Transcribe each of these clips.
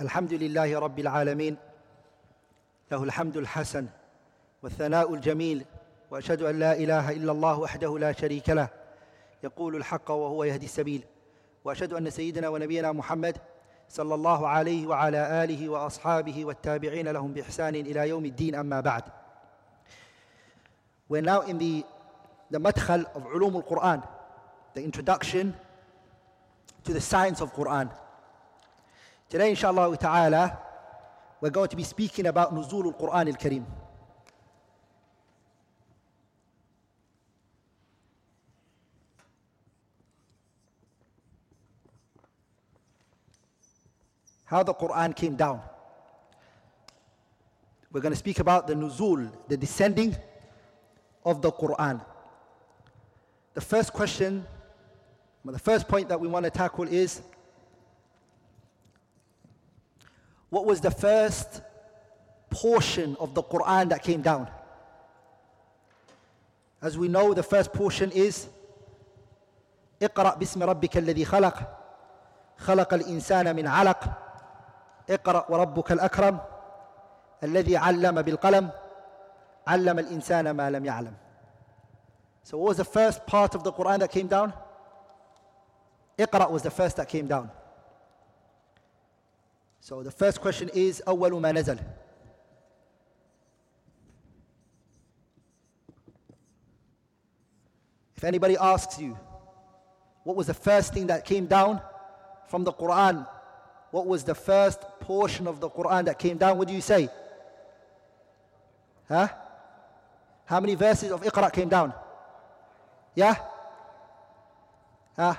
الحمد لله رب العالمين له الحمد الحسن والثناء الجميل وأشهد أن لا إله إلا الله وحده لا شريك له يقول الحق وهو يهدي السبيل وأشهد أن سيدنا ونبينا محمد صلى الله عليه وعلى آله وأصحابه والتابعين لهم بإحسان إلى يوم الدين أما بعد We're now in the, the madkhal of ulum al-Quran, the introduction to the science of Quran. Today, inshallah ta'ala, we're going to be speaking about Nuzul al-Quran al-Kareem. How the Quran came down. We're going to speak about the nuzul, the descending of the Quran. The first question, the first point that we want to tackle is what was the first portion of the Quran that came down? As we know, the first portion is اقرأ باسم ربك الذي خلق خلق الإنسان من علق اقرأ وربك الأكرم الذي علم بالقلم علم الإنسان ما لم يعلم So what was the first part of the Quran that came down? Iqra was the first that came down. So the first question is أول ما نزل If anybody asks you, what was the first thing that came down from the Quran? What was the first portion of the Quran that came down? What do you say? Huh? How many verses of Iqra came down? Yeah? Huh?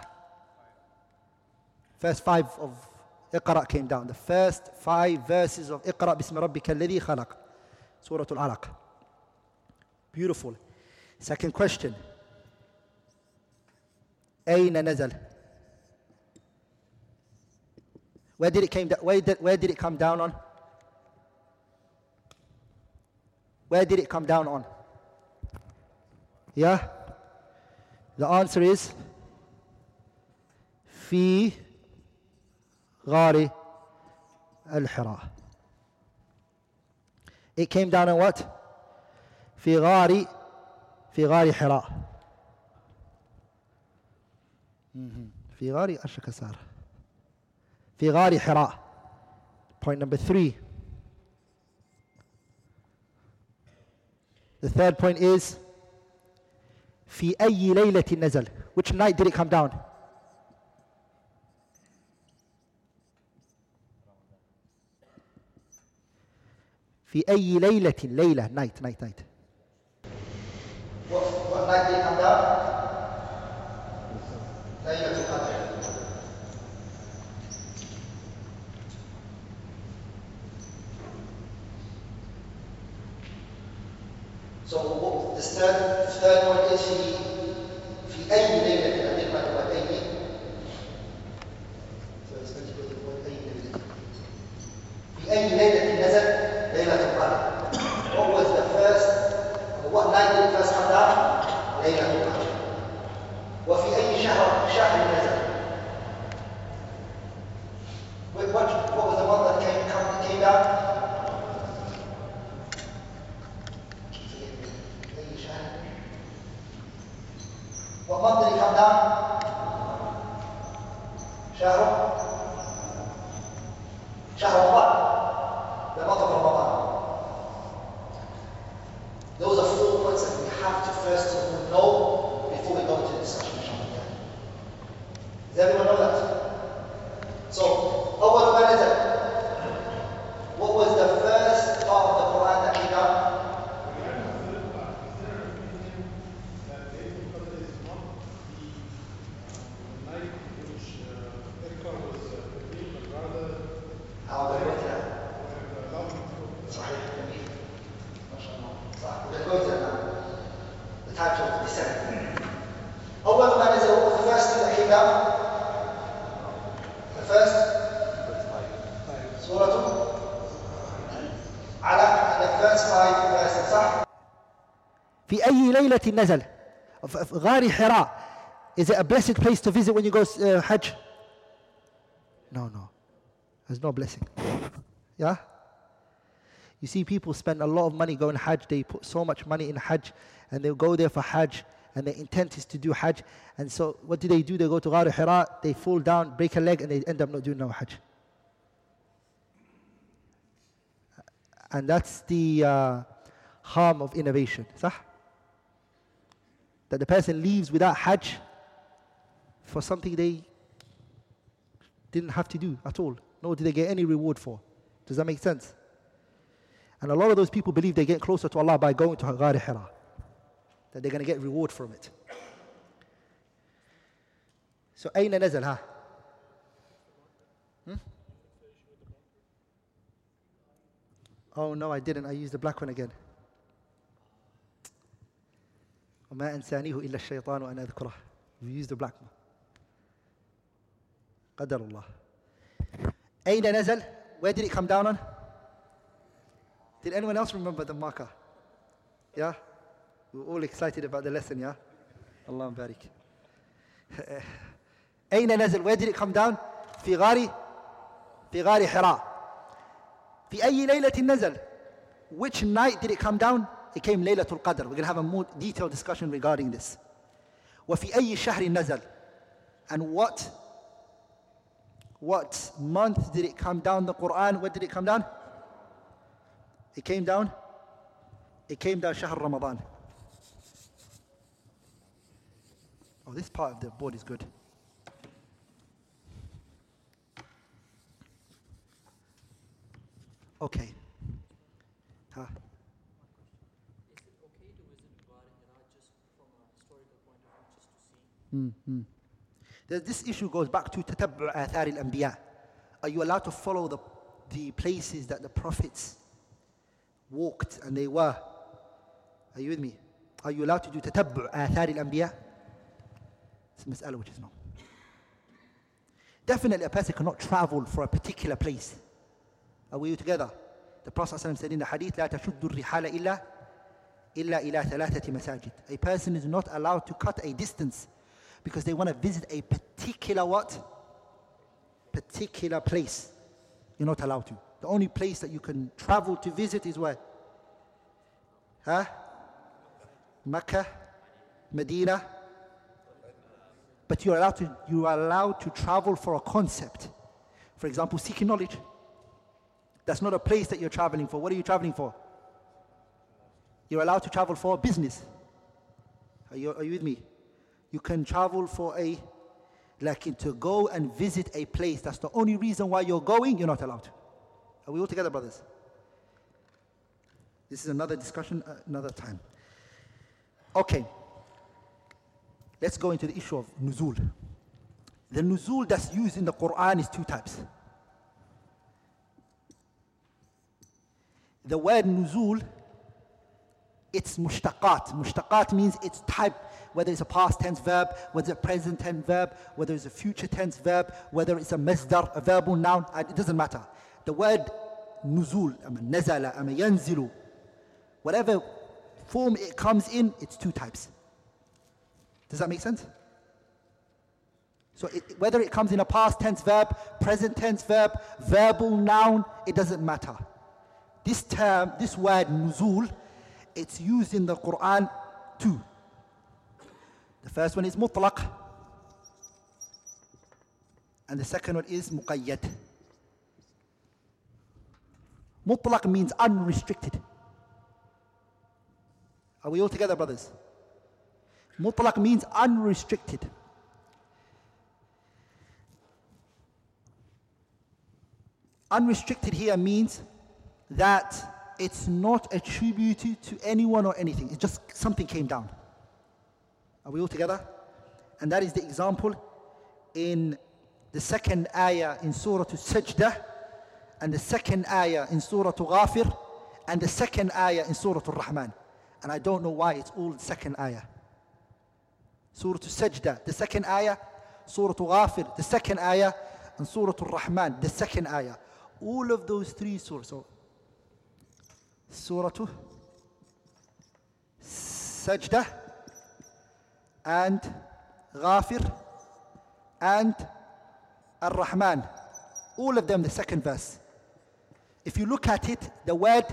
First five of Iqra came down. The first five verses of Iqra bismi rabbika alladhi khalaq. Surah Al-Alaq. Beautiful. Second question. أين نزل? Where did it came da- where did, where did it come down on? Where did it come down on? Yeah? The answer is في غار الحراء. It came down on what? في غار في غار حراء. في غار أشك صار. في غار حراء. Point number three. The third point is في أي ليلة نزل Which night did it come down? في أي ليلة ليلة نايت نايت نايت سورة على verses صح في أي ليلة نزل في غار حراء Is it a blessed place to visit when you go uh, Hajj? No, no. There's no blessing. Yeah? You see, people spend a lot of money going Hajj. They put so much money in Hajj and they'll go there for Hajj and their intent is to do Hajj. And so, what do they do? They go to Ghar Hira, they fall down, break a leg, and they end up not doing no Hajj. And that's the uh, harm of innovation. Sah? That the person leaves without Hajj for something they didn't have to do at all, nor did they get any reward for. Does that make sense? And a lot of those people believe they get closer to Allah by going to Ghar Hira, that they're going to get reward from it. So, أين نزل ها? Hmm? Oh no, I didn't. I used the black one again. وما أنسانيه إلا الشيطان وأنا أذكره. You used the black one. قدر الله. أين نزل? Where did it come down on? Did anyone else remember the marker? Yeah? We were all excited about the lesson, yeah? Allah barik. أين نزل? Where did it come down? في غار في غار حراء. في أي ليلة نزل? Which night did it come down? It came ليلة القدر. We're going to have a more detailed discussion regarding this. وفي أي شهر نزل? And what what month did it come down? The Quran, when did it come down? It came down? It came down Shahr Ramadan. This part of the board is good. Okay. Huh? Is it okay to visit Ghar Hira just from a historical point of view, just to see? Mm-hmm. There's- This issue goes back to tatabbu' uh, athar al-anbiya. Are you allowed to follow the, the places that the prophets walked and they were? Are you with me? Are you allowed to do tatabbu' uh, athar al-anbiya? It's a mas'ala which is no. Definitely a person cannot travel for a particular place. Are we together? The Prophet ﷺ said in the hadith, لا تشد الرحال إلا إلا إلى ثلاثة مساجد. A person is not allowed to cut a distance because they want to visit a particular what? Particular place. You're not allowed to. The only place that you can travel to visit is where? Huh? Mecca, Medina. but you're allowed to you are allowed to travel for a concept. For example, seeking knowledge. That's not a place that you're traveling for. What are you traveling for? You're allowed to travel for a business. Are you, are you with me? You can travel for a, like to go and visit a place. That's the only reason why you're going, you're not allowed. Are we all together, brothers? This is another discussion, uh, another time. Okay. Let's go into the issue of nuzul. The nuzul that's used in the Quran is two types. The word nuzul, it's mushtaqat. Mushtaqat means it's type, whether it's a past tense verb, whether it's a present tense verb, whether it's a future tense verb, whether it's a masdar, a verbal noun, it doesn't matter. The word nuzul, nazala, yanzilu, whatever form it comes in, it's two types. Does that make sense? So it, whether it comes in a past tense verb, present tense verb, verbal noun, it doesn't matter. This term, this word nuzul, it's used in the Quran too. The first one is mutlaq, and the second one is muqayyad. Mutlaq means unrestricted. Are we all together, brothers? Mutlaq means unrestricted. Unrestricted here means that it's not attributed to anyone or anything. It's just something came down. Are we all together? And that is the example in the second ayah in Surah Al-Sajdah and the second ayah in Surah to Ghafir and the second ayah in Surah Al-Rahman. And I don't know why it's all the second ayah. Surah Al-Sajdah, the second ayah, Surah Ghafir, the second ayah, and Surah Al-Rahman, the second ayah. All of those three surahs, so Surah Sajdah and Ghafir and Ar-Rahman. All of them, the second verse. If you look at it, the word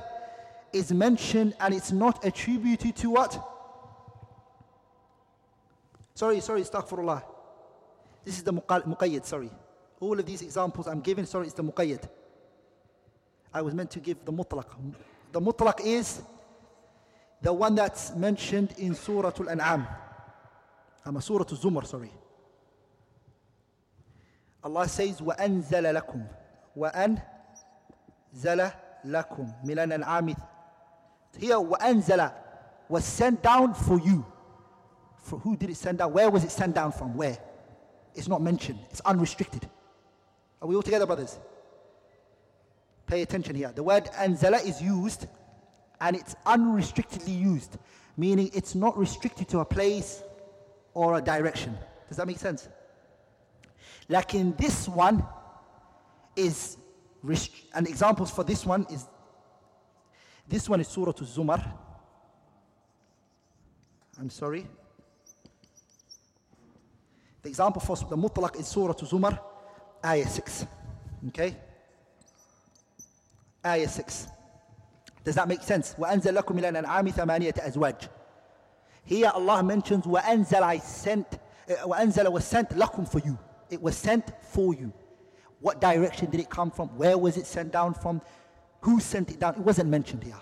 is mentioned and it's not attributed to what? Sorry, sorry, astaghfirullah. This is the muqa- muqayyad, sorry. All of these examples I'm giving, sorry, it's the muqayyad. I was meant to give the mutlaq. The mutlaq is the one that's mentioned in Surah Al-An'am. I'm a Surah Al-Zumar, sorry. Allah says, وَأَنزَلَ لَكُمْ وَأَنزَلَ لَكُمْ مِنَ الْأَنْعَامِ Here, وَأَنزَلَ was sent down for you. For who did it send down? Where was it sent down from? Where? It's not mentioned. It's unrestricted. Are we all together, brothers? Pay attention here. The word anzala is used and it's unrestrictedly used, meaning it's not restricted to a place or a direction. Does that make sense? Like in this one is, rest- and examples for this one is, this one is Surah Al-Zumar. I'm sorry. The example for the mutlaq is Surah Zumar, ayah 6. Okay? Ayah 6. Does that make sense? وَأَنزَلْ لَكُمْ مِنَ الْأَنْعَامِ ثَمَانِيَةَ أَزْوَاجٍ Here Allah mentions وَأَنزَلَ I sent, uh, وَأَنزَلَ was sent لَكُمْ for you. It was sent for you. What direction did it come from? Where was it sent down from? Who sent it down? It wasn't mentioned here.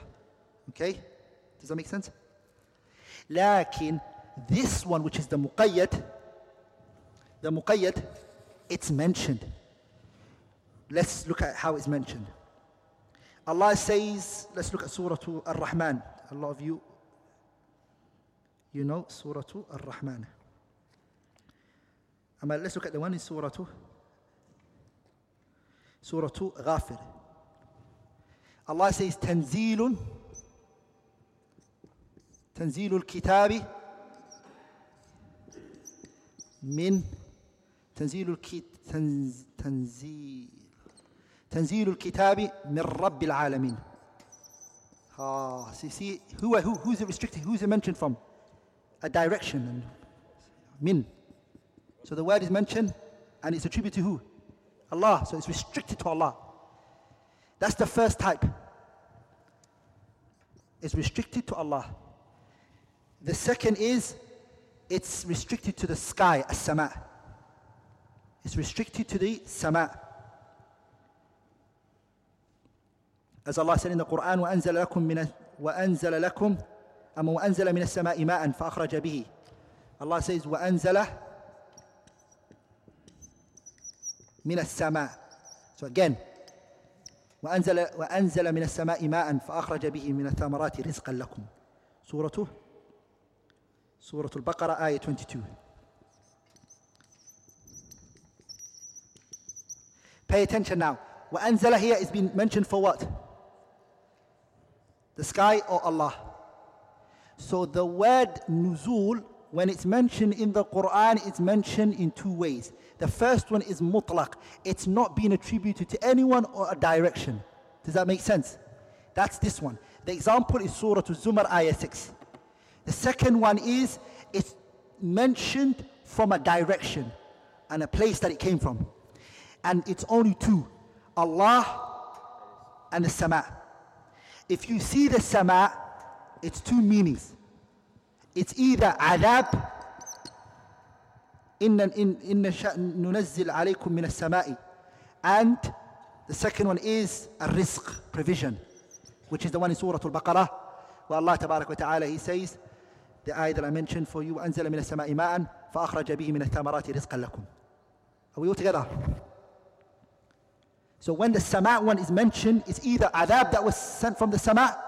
Okay? Does that make sense? لكن this one which is the muqayyad the muqayyad it's mentioned let's look at how it's mentioned Allah says let's look at surah ar-rahman a lot of you you know surah ar-rahman أما let's look at the one in surah surah ghafir Allah says تنزيل تنزيل الكتاب من تنزيل الكتاب تنزيل تنزيل الكتاب من رب العالمين Ah, so you see, who, who, who's it restricted? Who's it mentioned from? A direction. And min. So the word is mentioned and it's attributed to who? Allah. So it's restricted to Allah. That's the first type. It's restricted to Allah. The second is it's restricted to the sky, as-sama. It's restricted to the sama. As Allah said in the Quran, وَأَنزَلَ لَكُم مِّنَ وَأَنزَلَ لَكُم أما وأنزل من السماء ماء فأخرج به. Allah says وأنزل من السماء. So again, وأنزل وأنزل من السماء ماء فأخرج به من الثمرات رزقا لكم. سورته سورة البقرة آية 22 Pay attention now. وأنزل here is being mentioned for what? The sky or Allah? So the word nuzul, when it's mentioned in the Quran, it's mentioned in two ways. The first one is mutlaq. It's not being attributed to anyone or a direction. Does that make sense? That's this one. The example is Surah Al-Zumar, ayah 6. The second one is it's mentioned from a direction and a place that it came from. And it's only two Allah and the Sama. If you see the Sama, it's two meanings. It's either adhab, إن إن إن ننزل عليكم من السماء and the second one is a rizq provision which is the one in Surah Al-Baqarah where Allah Taala he says the ayah that I mentioned for you أنزل من السماء ماء فأخرج به من الثمرات رزقا لكم Are we all together? So when the sama one is mentioned, it's either adhab that was sent from the sama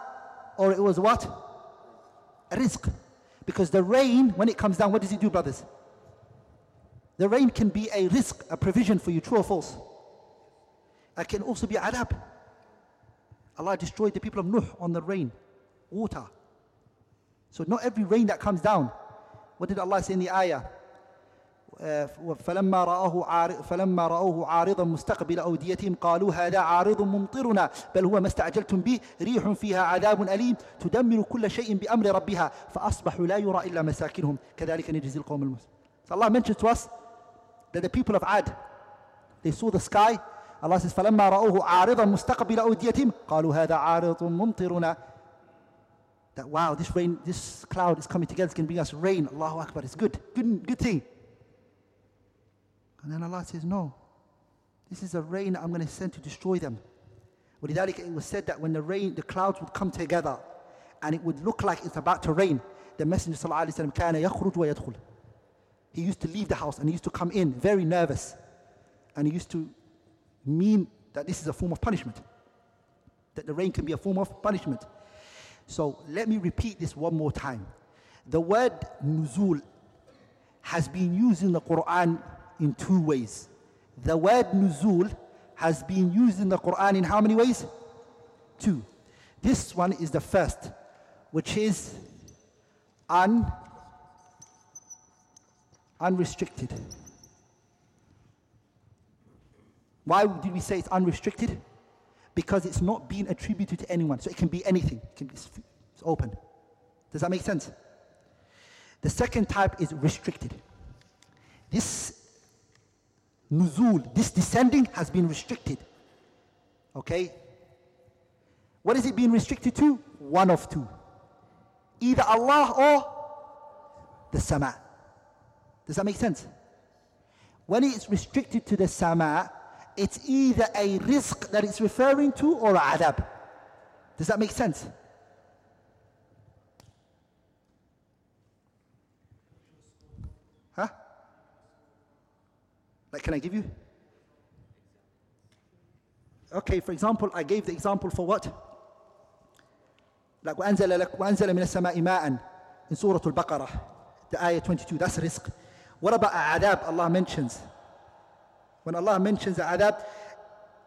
or it was what? Rizq. Because the rain, when it comes down, what does it do, brothers? The rain can be a rizq, a provision for you, true or false? It can also be adhab. Allah destroyed the people of Nuh on the rain, water. So not every rain that comes down. What did Allah say in the ayah? فلما رآه عارض فلما رأوه عارضا مستقبل أوديتهم قالوا هذا عارض ممطرنا بل هو ما استعجلتم به ريح فيها عذاب أليم تدمر كل شيء بأمر ربها فأصبحوا لا يرى إلا مساكنهم. كذلك نجزي القوم المسلمين So Allah mentioned to us that the people of Ad they saw the sky. Allah says, فَلَمَّا رَأُوهُ عَارِضًا مُسْتَقْبِلَ أَوْدِيَتِهِمْ قَالُوا هَذَا عَارِضٌ مُمْطِرُنَا. That wow, this rain, this cloud is coming together, it's going to bring us rain. Allahu Akbar, it's good, good, good thing. And then Allah says, no, this is a rain I'm going to send to destroy them. ولذلك it was said that when the rain, the clouds would come together and it would look like it's about to rain, the Messenger صلى الله عليه وسلم كان يخرج ويدخل. He used to leave the house and he used to come in very nervous. And he used to mean that this is a form of punishment. That the rain can be a form of punishment. So let me repeat this one more time. The word nuzul has been used in the Quran in two ways. The word nuzul has been used in the Quran in how many ways? Two. This one is the first, which is un, unrestricted. Why did we say it's unrestricted? Because it's not being attributed to anyone. So it can be anything, it can be, it's open. Does that make sense? The second type is restricted. This nuzul, this descending has been restricted. Okay? What is it being restricted to? One of two. Either Allah or the sama. Does that make sense? When it's restricted to the sama, it's either a rizq that it's referring to or a adhab. Does that make sense? Like, can I give you? Okay, for example, I gave the example for what? Like, وأنزل لك وأنزل من السماء ماء in Surah Al-Baqarah, the ayah 22, that's rizq. What about adhab Allah mentions? When Allah mentions adhab,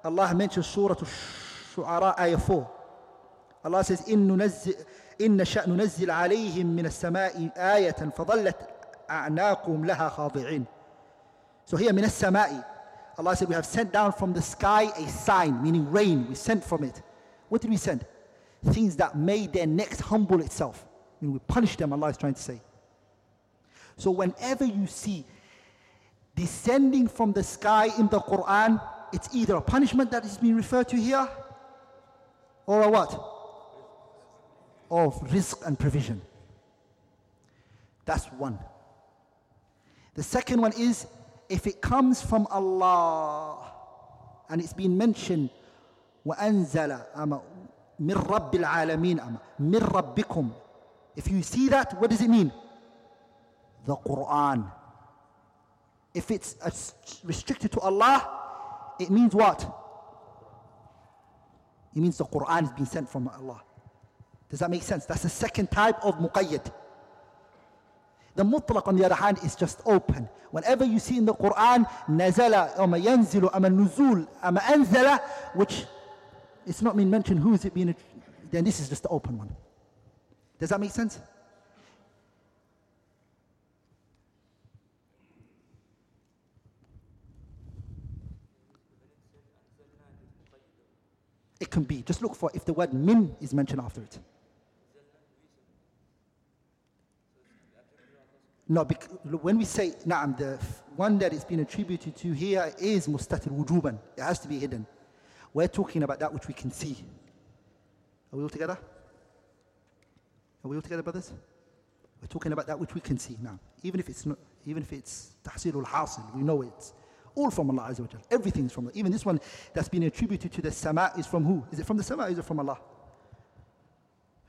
Allah mentions Surah Al-Shu'ara, ayah 4. Allah says, إن ننزل إن شأن ننزل عليهم من السماء آية فظلت أعناقهم لها خاضعين. So here, minas sama'i. Allah said, we have sent down from the sky a sign, meaning rain. We sent from it. What did we send? Things that made their necks humble itself. I mean, we punish them, Allah is trying to say. So whenever you see descending from the sky in the Quran, it's either a punishment that is being referred to here, or a what? Of rizq and provision. That's one. The second one is if it comes from Allah and it's been mentioned وأنزل أما من رب العالمين أما من ربكم if you see that what does it mean the Quran if it's uh, restricted to Allah it means what it means the Quran is being sent from Allah does that make sense that's the second type of muqayyad the mutlaq on the other hand is just open. Whenever you see in the Quran, nazala, ama yanzilu, ama nuzul, ama anzala, which it's not been mentioned who is it being, then this is just the open one. Does that make sense? It can be. Just look for if the word min is mentioned after it. No, when we say na'am, the one that is being attributed to here is mustatir wujuban. It has to be hidden. We're talking about that which we can see. Are we all together? Are we all together, brothers? We're talking about that which we can see now. Even if it's not, even if it's tahsilul hasil, we know it's all from Allah Azza wa Jal. Everything's from Allah. Even this one that's been attributed to the sama is from who? Is it from the sama is it from Allah?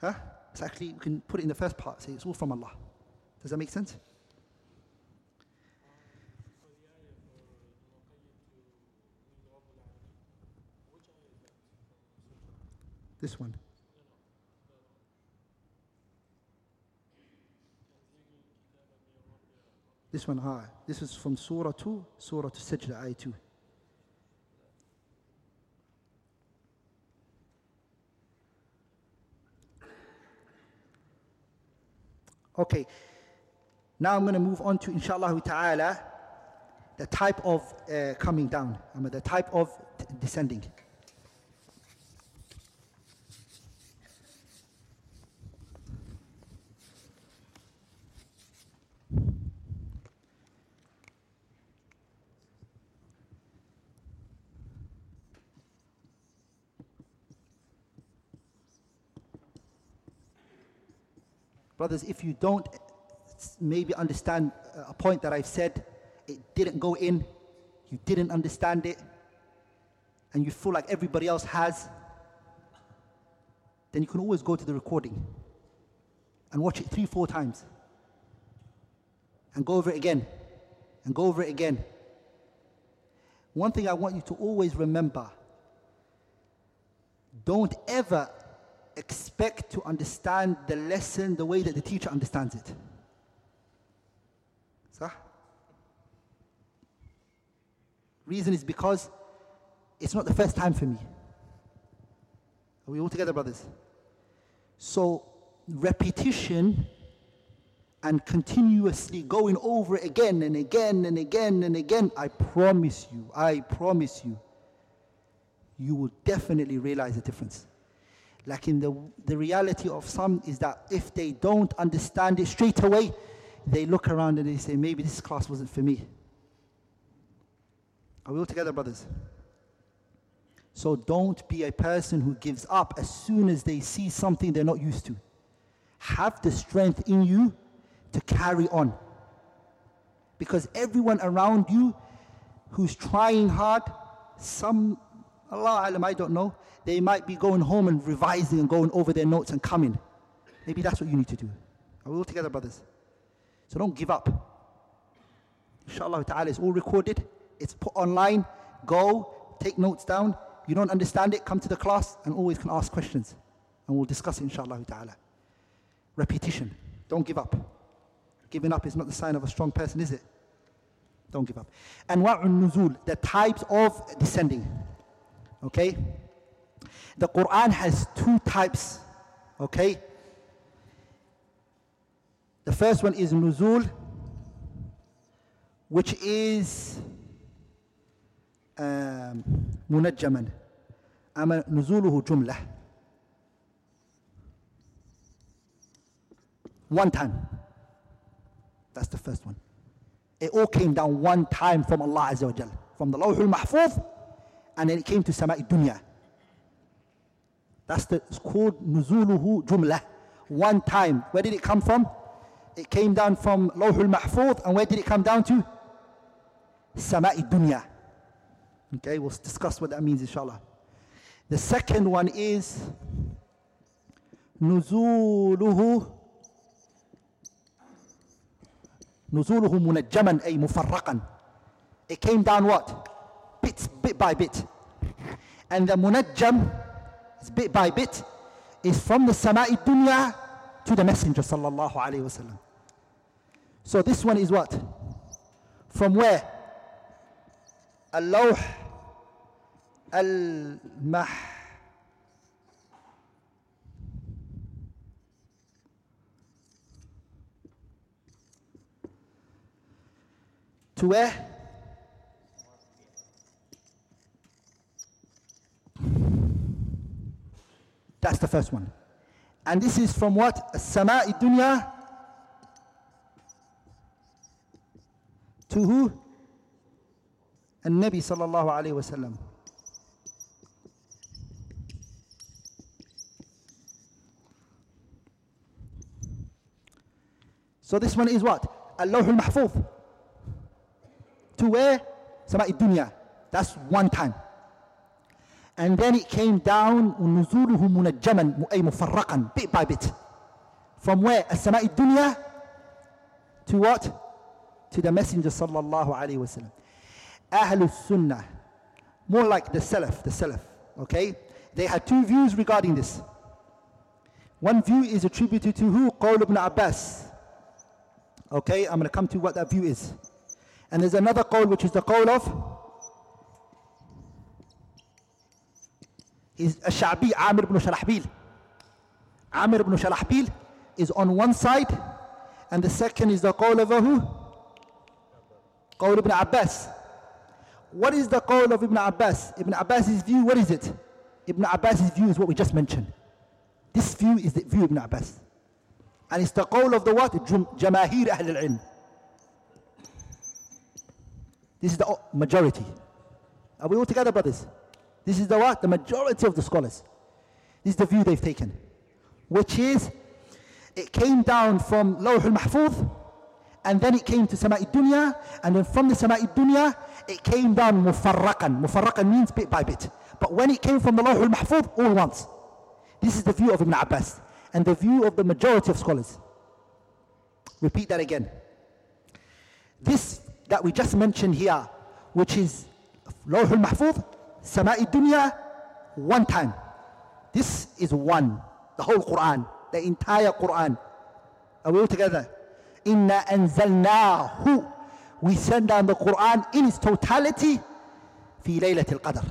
Huh? It's actually, we can put it in the first part, say it's all from Allah. Does that make sense? This one. This one, ah, this is from Surah 2, Surah to Sajda, Ayah 2. Okay, now I'm going to move on to, inshallah ta'ala, the type of uh, coming down, I mean, the type of descending. Brothers, if you don't maybe understand uh, a point that I've said, it didn't go in, you didn't understand it, and you feel like everybody else has, then you can always go to the recording and watch it three, four times. And go over it again. And go over it again. One thing I want you to always remember don't ever expect to understand the lesson the way that the teacher understands it. صح? Reason is because it's not the first time for me. Are we all together, brothers? So, repetition and continuously going over it again and again and again and again, I promise you, I promise you, you will definitely realize the difference. Like in the, the reality of some is that if they don't understand it straight away, they look around and they say, maybe this class wasn't for me. Are we all together, brothers? So don't be a person who gives up as soon as they see something they're not used to. Have the strength in you to carry on. Because everyone around you who's trying hard, some, Allah Alam, I don't know, they might be going home and revising and going over their notes and coming. Maybe that's what you need to do. Are we all together, brothers? So don't give up. Inshallah ta'ala, it's all recorded, it's put online. Go, take notes down. You don't understand it, come to the class and always can ask questions. And we'll discuss it, inshallah ta'ala. Repetition. Don't give up. Giving up is not the sign of a strong person, is it? Don't give up. And wa'un nuzul, the types of descending. Okay? The Quran has two types. Okay? The first one is nuzul, which is منجما أما نزوله جملة one time that's the first one it all came down one time from Allah Azza wa Jal from the Lawh al-Mahfuz and then it came to Sama'i Dunya that's the, it's called نزوله جملة one time where did it come from it came down from Lawh al-Mahfuz and where did it come down to Sama'i Dunya Okay, we'll discuss what that means inshallah. The second one is نزوله نزوله منجما أي مفرقا It came down what? Bits, bit by bit. And the munajjam, is bit by bit, is from the sama'i dunya to the Messenger sallallahu alayhi wasallam. So this one is what? From where? اللوح المح to where? That's the first one. And this is from what? السماء الدنيا to who? النبي صلى الله عليه وسلم So this one is what? اللوح المحفوظ To where? سماء الدنيا That's one time And then it came down ونزوله منجما أي مفرقا bit by bit From where? السماء الدنيا To what? To the Messenger صلى الله عليه وسلم Ahlul Sunnah, more like the Salaf, the Salaf, okay? They had two views regarding this. One view is attributed to who? Qawl ibn Abbas. Okay, I'm going to come to what that view is. And there's another qawl which is the qawl of is Ash-Sha'bi Amir ibn Shalahbil. Amir ibn Shalahbil is on one side and the second is the qawl of who? Qawl ibn Abbas. What is the qawl of Ibn Abbas? Ibn Abbas's view, what is it? Ibn Abbas's view is what we just mentioned. This view is the view of Ibn Abbas. And it's the qawl of the what? Jam- Jamahir Ahl al-Ilm. This is the majority. Are we all together, brothers? This is the what? The majority of the scholars. This is the view they've taken. Which is It came down from Lawh al-Mahfuz and then it came to Sama'i Dunya and then from the Sama'i Dunya it came down mufarraqan. Mufarraqan means bit by bit. But when it came from the Lawh al-Mahfuz, all once. This is the view of Ibn Abbas and the view of the majority of scholars. Repeat that again. This that we just mentioned here, which is Lawh al-Mahfuz, Sama'i Dunya, one time. This is one, the whole Quran, the entire Quran. Are we all together? Inna anzalnahu. We send down the Quran in its totality fi laylatil qadr.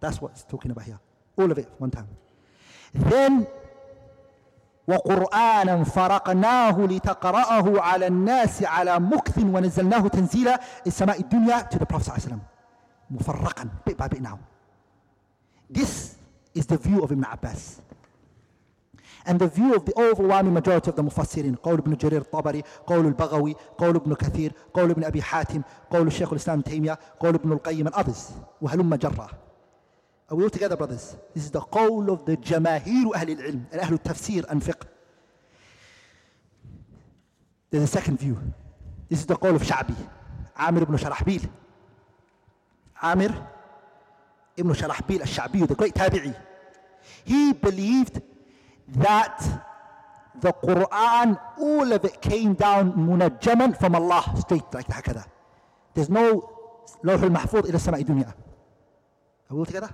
That's what it's talking about here. All of it, one time. Then وقرآنا فرقناه لتقرأه على الناس على مكث ونزلناه تنزيلا السماء الدنيا to the Prophet صلى الله عليه وسلم مفرقا bit by bit now this is the view of Ibn Abbas and the view of the overwhelming majority of the Mufassirin قول ابن جرير الطبري قول البغوي قول ابن كثير قول ابن أبي حاتم قول الشيخ الإسلام ابن تيمية قول ابن القيم and others وهلم جرة Are we all together brothers? This is the قول of the جماهير أهل العلم and أهل التفسير and fiqh There's a second view. This is the قول of شعبي عامر بن شرحبيل عامر ابن شرحبيل الشعبي the great tabi'i he believed that the Quran all of it came down منجما from Allah straight like هكذا there's no لوح المحفوظ إلى السماء الدنيا are we all together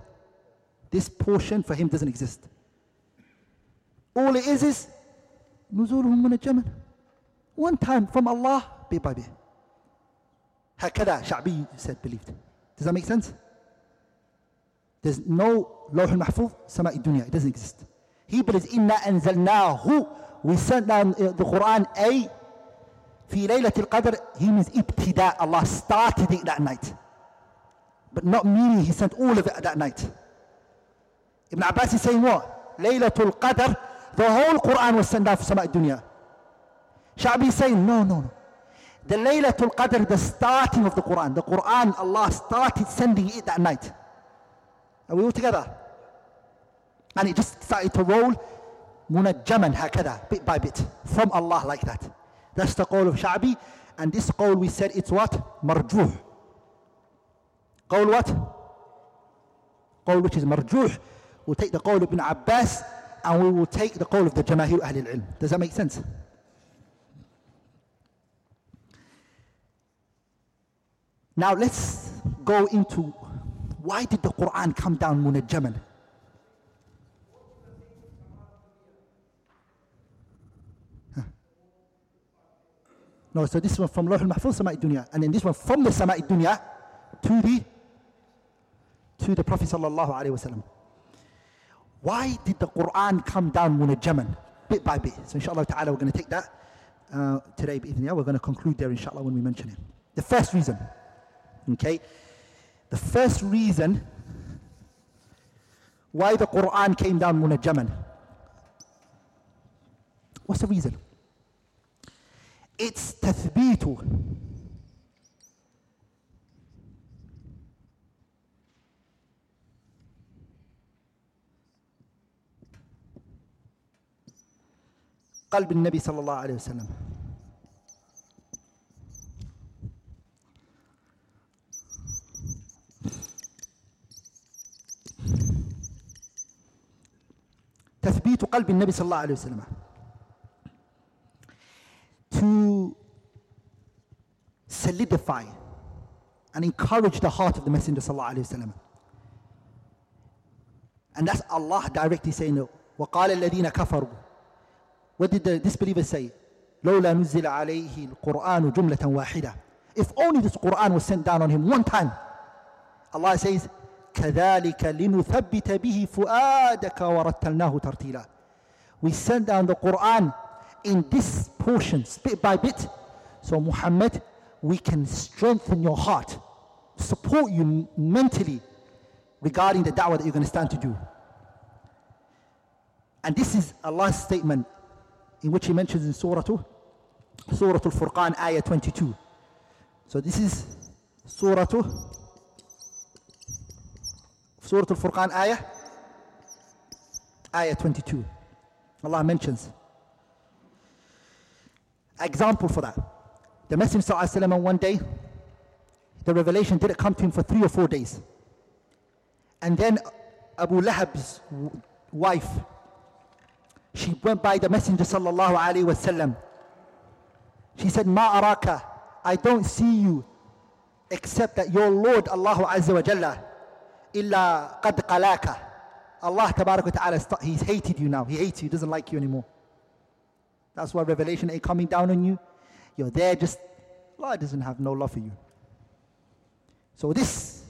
this portion for him doesn't exist all it is is نزوله منجما one time from Allah bit by bit هكذا شعبي said believed does that make sense there's no لوح المحفوظ سماء الدنيا it doesn't exist he believes إنا أنزلناه we sent down uh, the Quran أي في ليلة القدر he means ابتداء Allah started it that night but not meaning he sent all of it that night Ibn Abbas is saying what ليلة القدر the whole Quran was sent down for سماء الدنيا Sha'bi is saying no no no the Laylatul Qadr, the starting of the Quran, the Quran, Allah started sending it that night. Are we all together? And it just started to roll munajjaman hakada, bit by bit, from Allah like that. That's the qawl of Sha'bi. And this qawl we said it's what? Marjuh. Qawl what? Qawl which is marjuh. We'll take the qawl of Ibn Abbas and we will take the qawl of the Jamahir Ahlul Ilm. Does that make sense? Now let's go into why did the Quran come down munajjaman? No, so this one from Lawh al-Mahfuz, Sama'i Dunya. And then this one from the Sama'i Dunya to the, to the Prophet sallallahu alayhi wasallam. Why did the Quran come down munajjaman? Bit by bit. So inshallah ta'ala we're going to take that uh, today. We're going to conclude there inshallah when we mention it. The first reason. Okay? The first reason why the Quran came down munajjaman. What's the reason? It's tathbitu. قلب النبي صلى الله عليه وسلم تثبيت قلب النبي صلى الله عليه وسلم to solidify and encourage the heart of the messenger صلى الله عليه وسلم and that's Allah directly saying وقال الذين كفروا what did the disbelievers say لولا نزل عليه القرآن جملة واحدة if only this Quran was sent down on him one time Allah says كذلك لنثبت به فؤادك ورتلناه ترتيلا we send down the Quran in this portion bit by bit. So Muhammad we can strengthen your heart support you mentally regarding the da'wah that you're going to stand to do. And this is Allah's statement in which he mentions in Surah Surah Al-Furqan ayah 22 so this is Surah Surah Al-Furqan ayah ayah 22 Allah mentions example for that. The Messenger ﷺ on one day, the revelation didn't come to him for three or four days. And then Abu Lahab's wife, she went by the Messenger sallallahu alaihi wasallam. She said, Ma araka, I don't see you except that your Lord Allah Azza wa Jalla illa qad qalaka. Allah ta'ala, he's hated you now. He hates you, he doesn't like you anymore. That's why revelation ain't coming down on you. You're there just, Allah doesn't have no love for you. So this,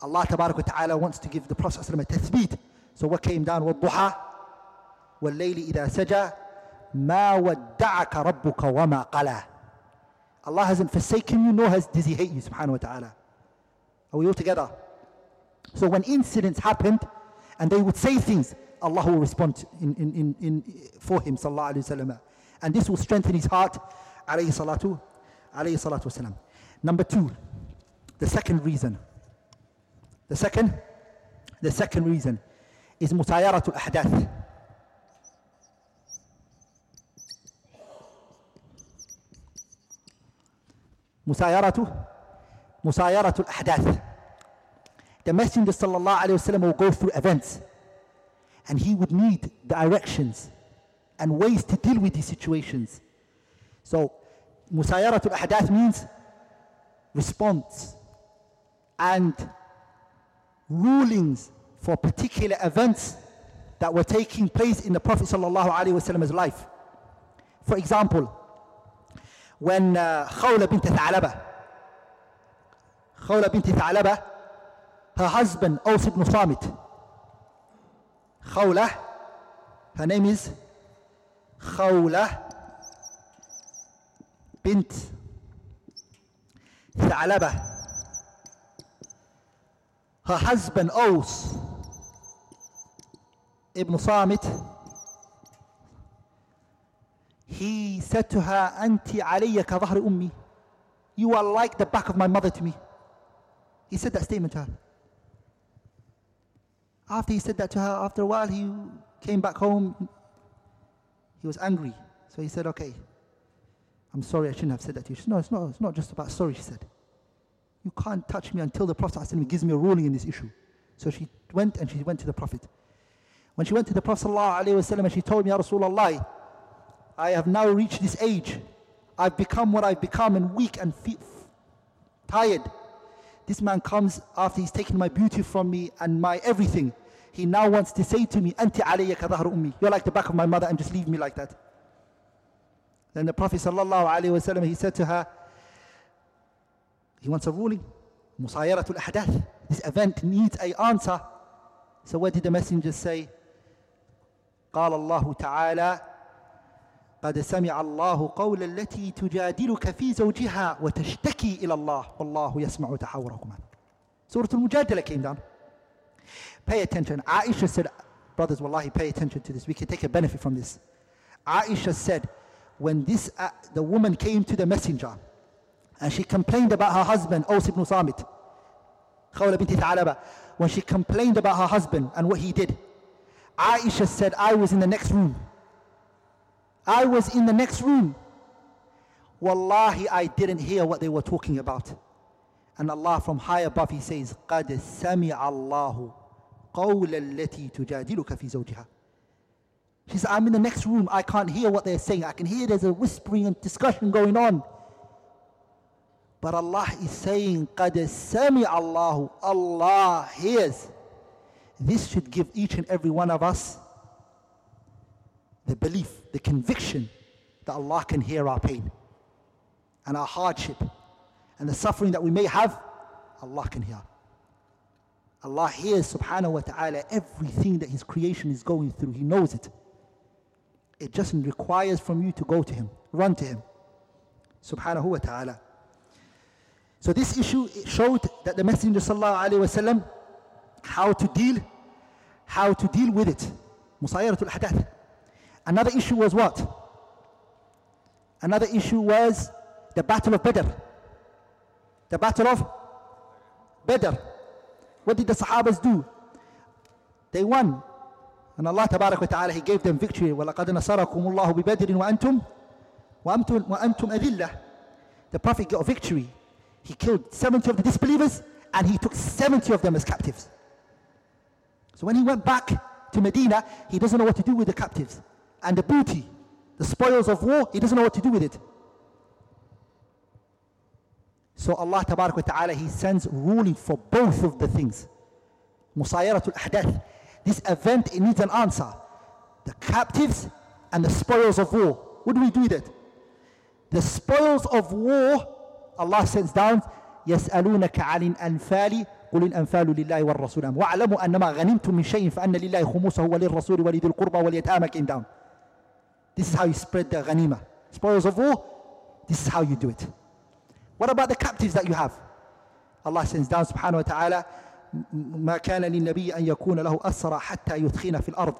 Allah tabarak wa ta'ala wants to give the Prophet ﷺ a tathbeet. So what came down? وَالضُّحَى وَاللَّيْلِ إِذَا سَجَى مَا وَدَّعَكَ رَبُّكَ وَمَا قَلَى Allah hasn't forsaken you, nor has, does He hate you, subhanahu wa ta'ala. Are we all together? So when incidents happened, and they would say things, Allah will respond in, in, in, in for him, sallallahu alayhi wasallam. And this will strengthen his heart, alayhi salatu, alayhi salatu wasalam. Number two, the second reason. The second, the second reason is musayaratul ahdath. مسايرة مسايرة ahdath. The Messenger صلى الله عليه وسلم will go through events and he would need directions and ways to deal with these situations. So, musayaratul ahdath means response and rulings for particular events that were taking place in the Prophet Wasallam's life. For example, when uh, Khawla bint Tha'laba, Khawla bint Tha'laba, her husband Aus ibn Samit, Khawla, her name is Khawla bint Tha'laba. Her husband, Aus ibn Samit, he said to her, Anti alayya ka ummi. You are like the back of my mother to me. He said that statement to her. After he said that to her, after a while, he came back home. He was angry. So he said, Okay, I'm sorry, I shouldn't have said that to you. She said, No, it's not, it's not just about sorry, she said. You can't touch me until the Prophet ﷺ gives me a ruling in this issue. So she went and she went to the Prophet. When she went to the Prophet ﷺ and she told me, Ya Rasulullah, I have now reached this age. I've become what I've become and weak and fe- tired. This man comes after he's taken my beauty from me and my everything. He now wants to say to me, Anti alayya ka dhahru ummi. You're like the back of my mother and just leave me like that. Then the Prophet sallallahu alaihi wasallam he said to her, he wants a ruling. Musayaratul ahdath. This event needs a answer. So what did the messenger say? قال الله تعالى قد سمع الله قول التي تجادلك في زوجها وتشتكي إلى الله والله يسمع تحاوركما سورة المجادلة came down Pay attention. Aisha said, brothers, wallahi, pay attention to this. We can take a benefit from this. Aisha said, when this, uh, the woman came to the messenger and she complained about her husband, Aus ibn Samit, Khawla binti Tha'laba, when she complained about her husband and what he did, Aisha said, I was in the next room. I was in the next room. Wallahi, I didn't hear what they were talking about. And Allah from high above, He says, قَدْ سَمِعَ اللَّهُ قَوْلَ الَّتِي تُجَادِلُكَ فِي زَوْجِهَا She said, I'm in the next room. I can't hear what they're saying. I can hear there's a whispering and discussion going on. But Allah is saying, قَدْ سَمِعَ اللَّهُ Allah hears. This should give each and every one of us the belief, the conviction that Allah can hear our pain and our hardship and the suffering that we may have, Allah can hear. Allah hears subhanahu wa ta'ala everything that His creation is going through. He knows it. It just requires from you to go to Him, run to Him. Subhanahu wa ta'ala. So this issue showed that the Messenger sallallahu alayhi how to deal, how to deal with it. Musayaratul hadath. Another issue was what? Another issue was the Battle of Badr. The Battle of Badr. What did the Sahabas do? They won. And Allah Tabarak wa Ta'ala, He gave them victory. وَلَقَدْ نَصَرَكُمُ اللَّهُ بِبَدْرٍ وَأَنْتُمْ وأنتم, وأنتم أذلة. The Prophet got a victory. He killed 70 of the disbelievers and he took 70 of them as captives. So when he went back to Medina, he doesn't know what to do with the captives. And the booty, the spoils of war, he doesn't know what to do with it. So Allah Tabarak wa Ta'ala, He sends ruling for both of the things. Musayaratul Ahdath. This event, it needs an answer. The captives and the spoils of war. What do we do with it? The spoils of war, Allah sends down, يسألونك عن الأنفال قل الأنفال لله والرسول واعلموا أنما غنمتم من شيء فأن لله خمسه وللرسول ولذي القربى واليتامى came down. This is how you spread the ghanima. Spoils of war, this is how you do it. What about the captives that you have? Allah sends down subhanahu wa ta'ala ما كان للنبي أن يكون له أسرى حتى يثخن في الأرض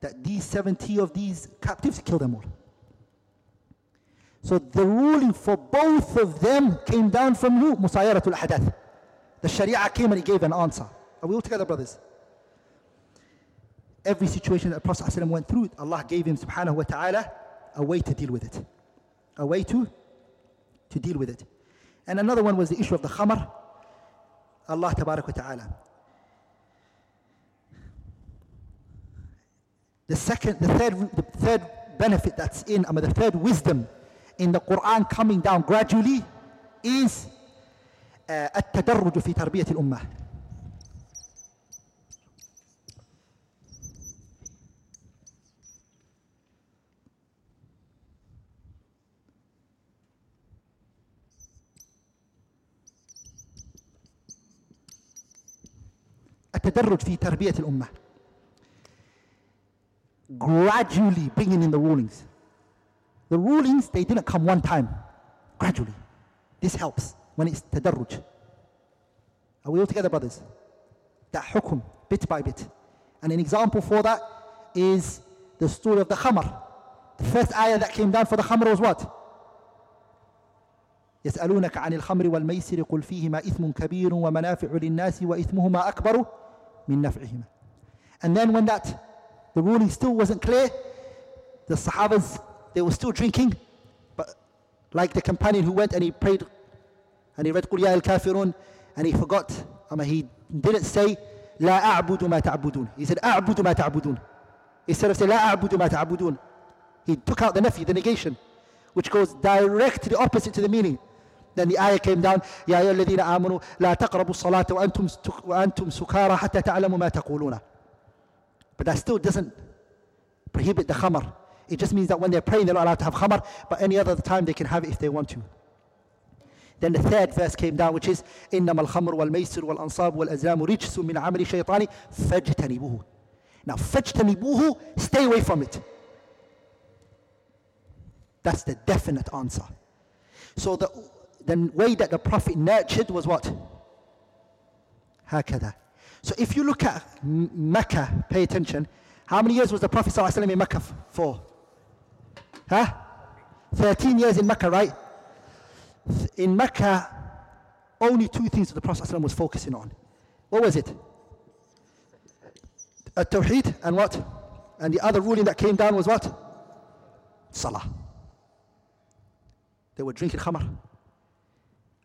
that these 70 of these captives kill them all. So the ruling for both of them came down from who? Musayaratul Hadath. The Sharia came and it gave an answer. Are we all together, brothers? Every situation that the Prophet ﷺ went through, Allah gave him subhanahu wa ta'ala a way to deal with it. A way to, to deal with it. And another one was the issue of the khamar. Allah tabarak wa ta'ala. The second, the third, the third benefit that's in, I mean, the third wisdom in the Quran coming down gradually is uh, التدرج في تربية الأمة. التدرج في تربية الأمة. Gradually bringing in the rulings. The rulings, they didn't come one time. Gradually. This helps when it's tadarruj. Are we all together, brothers? That hukum, bit by bit. And an example for that is the story of the khamr. The first ayah that came down for the khamr was what? يسألونك عن الخمر والميسر قل فيهما إثم كبير ومنافع للناس وإثمهما أكبر من نفعهما. And then when that, the ruling still wasn't clear, the Sahabas, they were still drinking, but like the companion who went and he prayed and he read قل يا الكافرون and he forgot, I mean, he didn't say لا أعبد ما تعبدون. He said أعبد ما تعبدون. Instead of saying لا أعبد ما تعبدون. He took out the nafi, the negation, which goes directly opposite to the meaning. The ayah came down يا أيها الذين آمنوا لا تقربوا الصلاة وأنتم وأنتم سكارى حتى تعلموا ما تقولون. But that still doesn't prohibit the khamar. It just means that when they're praying, they're not allowed to have khamar, but any other time they can have it if they want to. Then the third verse came down, which is إنما الخمر والميسر والأنصاب والأزلام رجس من عمل الشيطان فاجتنبوه. Now فاجتنبوه, stay away from it. That's the definite answer. So the, the way that the Prophet nurtured was what? Hakada. So if you look at Mecca, pay attention. How many years was the Prophet in Mecca for? Huh? 13 years in Mecca, right? In Mecca, only two things that the Prophet was focusing on. What was it? A Tawheed and what? And the other ruling that came down was what? Salah. They were drinking khamar.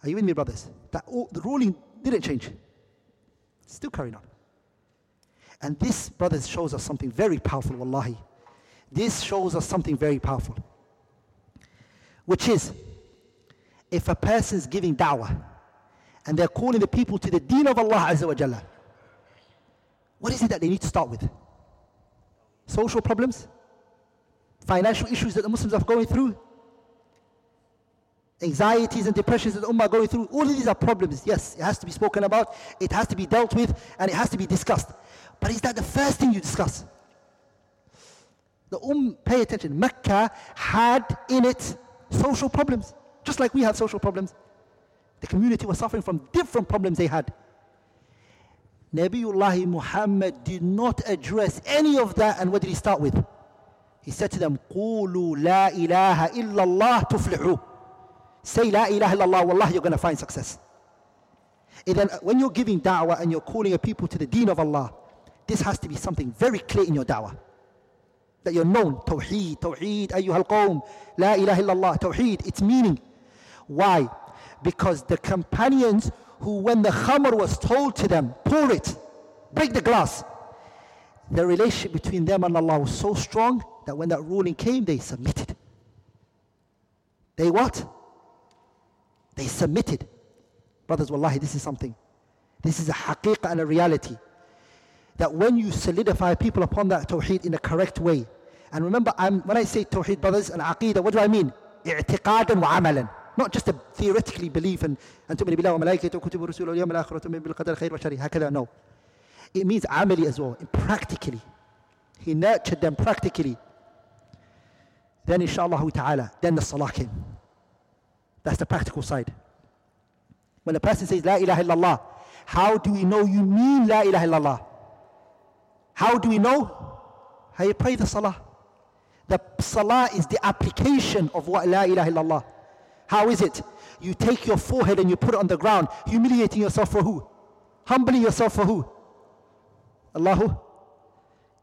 Are you with me, brothers? That all, the ruling didn't change. Still carrying on. And this, brothers, shows us something very powerful, wallahi. This shows us something very powerful. Which is, if a person's giving da'wah and they're calling the people to the deen of Allah Azza wa Jalla, what is it that they need to start with? Social problems? Financial issues that the Muslims are going through? Anxieties and depressions that the Ummah are going through? All of these are problems. Yes, it has to be spoken about, it has to be dealt with, and it has to be discussed. But is that the first thing you discuss? The Umm, pay attention, Mecca had in it social problems, just like we had social problems. The community was suffering from different problems they had. Nabiullah Muhammad did not address any of that, and what did he start with? He said to them, قولوا لا إله إلا الله تفلحوا. Say La ilaha illallah, wallah, you're going to find success. And then when you're giving da'wah and you're calling a people to the deen of Allah, this has to be something very clear in your da'wah. That you're known. Tawheed, Tawheed, ayyuhal qawm, la ilaha illallah, Tawheed, its meaning. Why? Because the companions who, when the khamr was told to them, pour it, break the glass, the relationship between them and Allah was so strong that when that ruling came, they submitted. They what? They submitted. Brothers, wallahi, this is something. This is a haqiqah and a reality. That when you solidify people upon that tawheed in a correct way, and remember, I'm, when I say tawheed, brothers, and aqidah, what do I mean? اعتقادا وعملا not just a theoretically belief and أن تؤمن بالله وملائكته وكتبه ورسوله واليوم الآخر وتؤمن بالقدر خير وشر هكذا no it means عملي as well practically he nurtured them practically then inshallah ta'ala then the salah came that's the practical side when a person says la ilaha illallah how do we know you mean la ilaha illallah how do we know how you pray the salah the salah is the application of what la ilaha illallah how is it? You take your forehead and you put it on the ground, humiliating yourself for who? Humbling yourself for who? Allahu?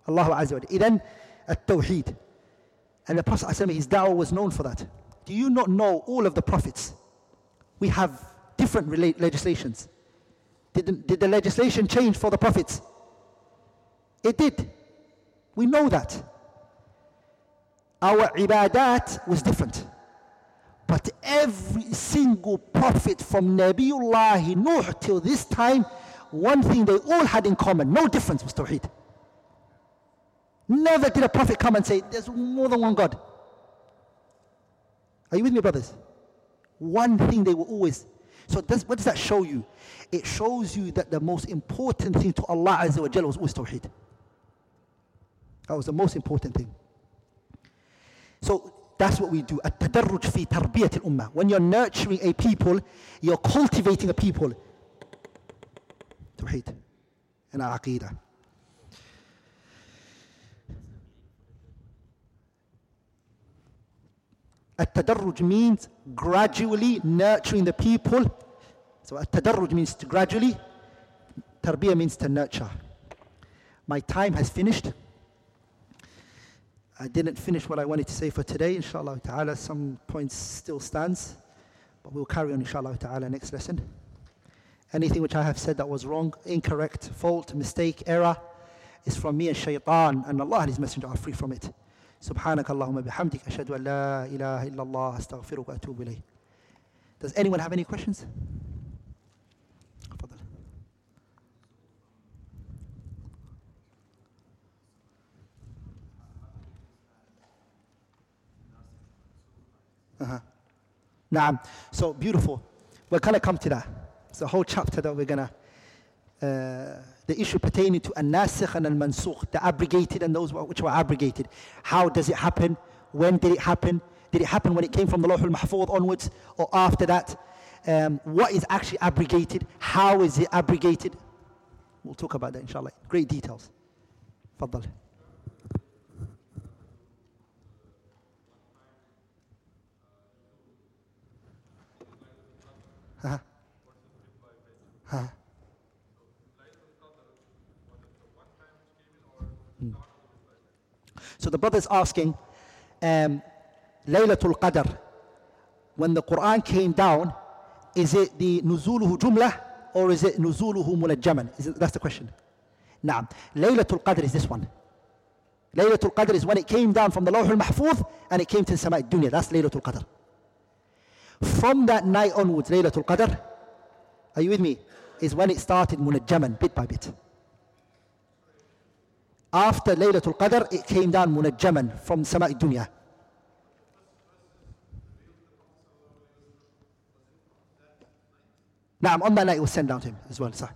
Allahu Azza wa Then at-tawheed. And the Prophet his da'wah was known for that. Do you not know all of the prophets? We have different legislations. Did the, did the legislation change for the prophets? It did. We know that. Our ibadat was different. But every single prophet from Nabiullah Nuh till this time, one thing they all had in common, no difference was Tawheed. Never did a prophet come and say, There's more than one God. Are you with me, brothers? One thing they were always. So, does, what does that show you? It shows you that the most important thing to Allah Azza wa Jalla was always Tawheed. That was the most important thing. So, that's what we do. التدرج في تربية الأمة. When you're nurturing a people, you're cultivating a people. توحيد and عقيدة. At-tadarruj means gradually nurturing the people. So at-tadarruj means to gradually. Tarbiyah means to nurture. My time has finished. I didn't finish what I wanted to say for today. Inshallah ta'ala, some points still stands. But we'll carry on inshallah ta'ala next lesson. Anything which I have said that was wrong, incorrect, fault, mistake, error is from me and shaitan. And Allah and His Messenger are free from it. سبحانك اللهم بحمدك أشهد أن لا إله إلا الله أستغفرك وأتوب إليه. Does anyone have any questions? Uh-huh. Naam. So beautiful. We're going to come to that. It's a whole chapter that we're going to. Uh, the issue pertaining to an-nasikh and al-mansukh, the abrogated and those which were abrogated. How does it happen? When did it happen? Did it happen when it came from the Lawh al-Mahfuz onwards or after that? Um, what is actually abrogated? How is it abrogated? We'll talk about that inshallah. Great details. Faddal. Huh? Huh? The brother's asking, um, Laylatul Qadr, when the Quran came down, is it the nuzuluhu jumlah or is it nuzuluhu munajjaman? Is that's the question. Now, Laylatul Qadr is this one. Laylatul Qadr is when it came down from the Lawh al-Mahfuz and it came to the Sama' dunya. That's Laylatul Qadr. From that night onwards, Laylatul Qadr, are you with me? Is when it started munajjaman, bit by bit after Laylatul Qadr, it came down munajjaman from Sama' Dunya. Now, on that night, it was sent down to him as well. Sir.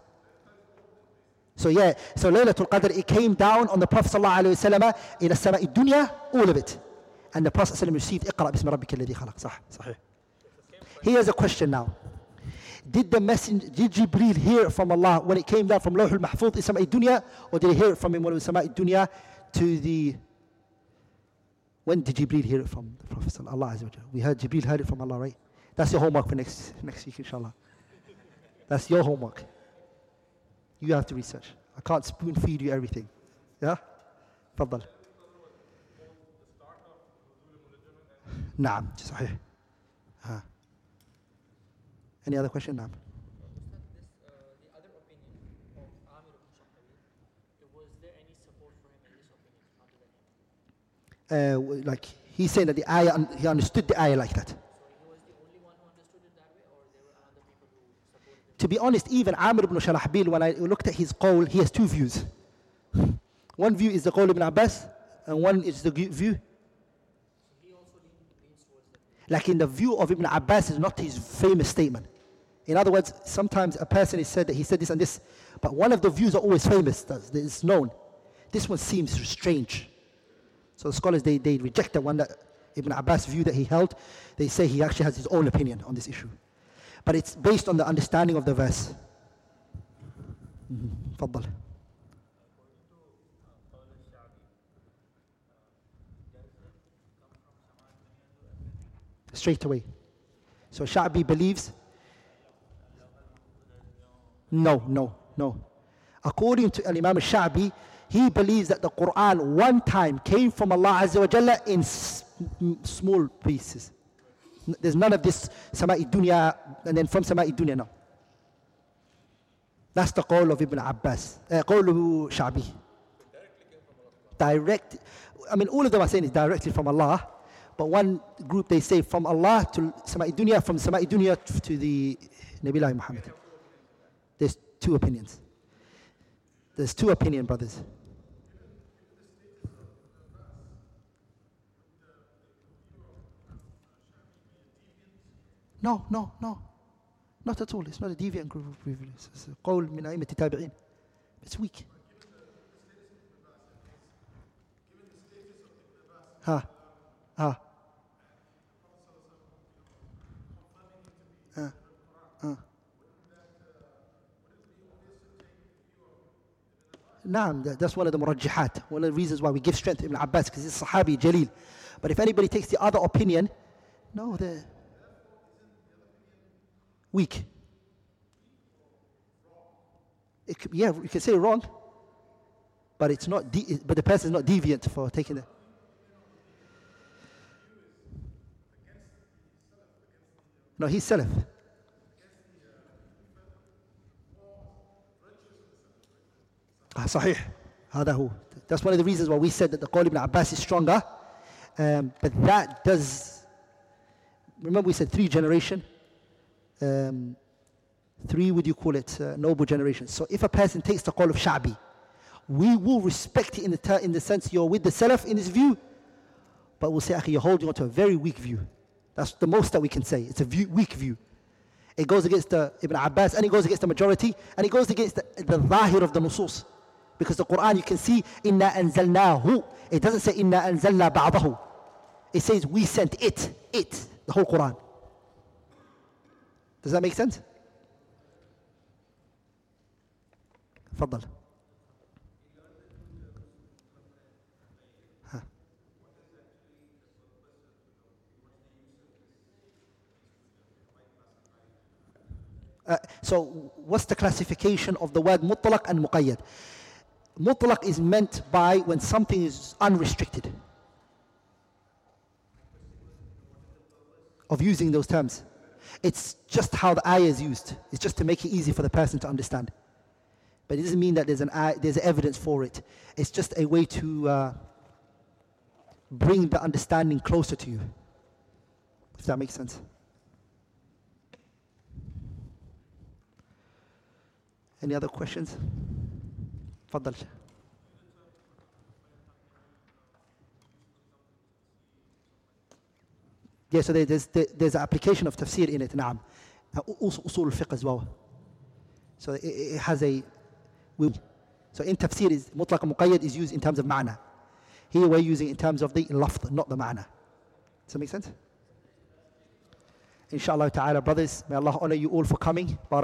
So, yeah, so Laylatul Qadr, it came down on the Prophet ﷺ in Sama' Dunya, all of it. And the Prophet ﷺ received Iqra bismi rabbika khalaq. Sah, sahih. Here's a question now. Did the messenger, did Jibreel hear it from Allah when it came down from Lawh al-Mahfuz in Sama'i Dunya? Or did he hear it from him when it was Sama'i Dunya to the... When did Jibreel hear it from the Prophet Allah We heard Jibreel heard it from Allah, right? That's your homework for next, next week, inshallah. That's your homework. You have to research. I can't spoon feed you everything. Yeah? Faddal. نعم صحيح ها Any other question, Now, Uh, like he said that the ayah, he understood the ayah like that. To be honest, even Amr ibn Shalahbil, when I looked at his qawl, he has two views. One view is the qawl ibn Abbas, and one is the view. So like in the view of Ibn Abbas is not his famous statement. In other words, sometimes a person is said that he said this and this, but one of the views are always famous, that is known. This one seems strange. So the scholars, they, they reject the one that Ibn Abbas view that he held. They say he actually has his own opinion on this issue. But it's based on the understanding of the verse. Mm-hmm. Straight away. So Sha'bi believes no, no, no. According to Imam Shabi, he believes that the Quran one time came from Allah Azza wa Jalla in small pieces. There's none of this sama'i dunya and then from sama'i dunya now. That's the qawl of Ibn Abbas, uh, qawl of Shabi. Direct, I mean, all of them are saying it's directly from Allah, but one group they say from Allah to sama'i dunya, from sama'i dunya to the Nabi Muhammad. There's two opinions. There's two opinion, brothers. No, no, no. Not at all. It's not a deviant group of people. It's, it's a قول من أئمة التابعين. It's weak. Ha, ha. Uh, uh. Naam, that's one of the murajjihat, one of the reasons why we give strength to Ibn Abbas, because he's Sahabi, Jalil. But if anybody takes the other opinion, no, they're weak. Could, yeah, you can say wrong, but it's not. De- but the person is not deviant for taking it. No, he's Salaf. صحيح هذا هو that's one of the reasons why we said that the قول ibn Abbas is stronger. Um, but that does remember we said three generation? Um, three would you qawl it uh, noble generation? So if a person takes the call of Sha'bi we will respect it in the, ter- in the sense you're with the Salaf in this view but we'll say Akhi, you're holding on to a very weak view. That's the most that we can say. It's a view, weak view. It goes against the Ibn Abbas and it goes against the majority and it goes against the, the zahir of the nusus. Because the Quran you can see inna anzalnahu. It doesn't say inna anzalna ba'dahu. It says we sent it, it, the whole Quran. Does that make sense? تفضل. ها. Uh, so what's the classification of the word mutlaq and muqayyad? Mutlaq is meant by when something is unrestricted. Of using those terms. It's just how the ayah is used. It's just to make it easy for the person to understand. But it doesn't mean that there's, an, ay- there's evidence for it. It's just a way to uh, bring the understanding closer to you. If that makes sense. Any other questions? تفضل Yeah, so there- there's, there- there's an application of tafsir in it, نعم. Uh, Also usul al-fiqh as well. So it, it it has a, we, so in tafsir is mutlaq and muqayyad is used in terms of ma'na. Here we're using it in terms of the lafz, not the ma'na. Does that make sense? Inshallah ta'ala, brothers, may Allah honor you all for coming. Barak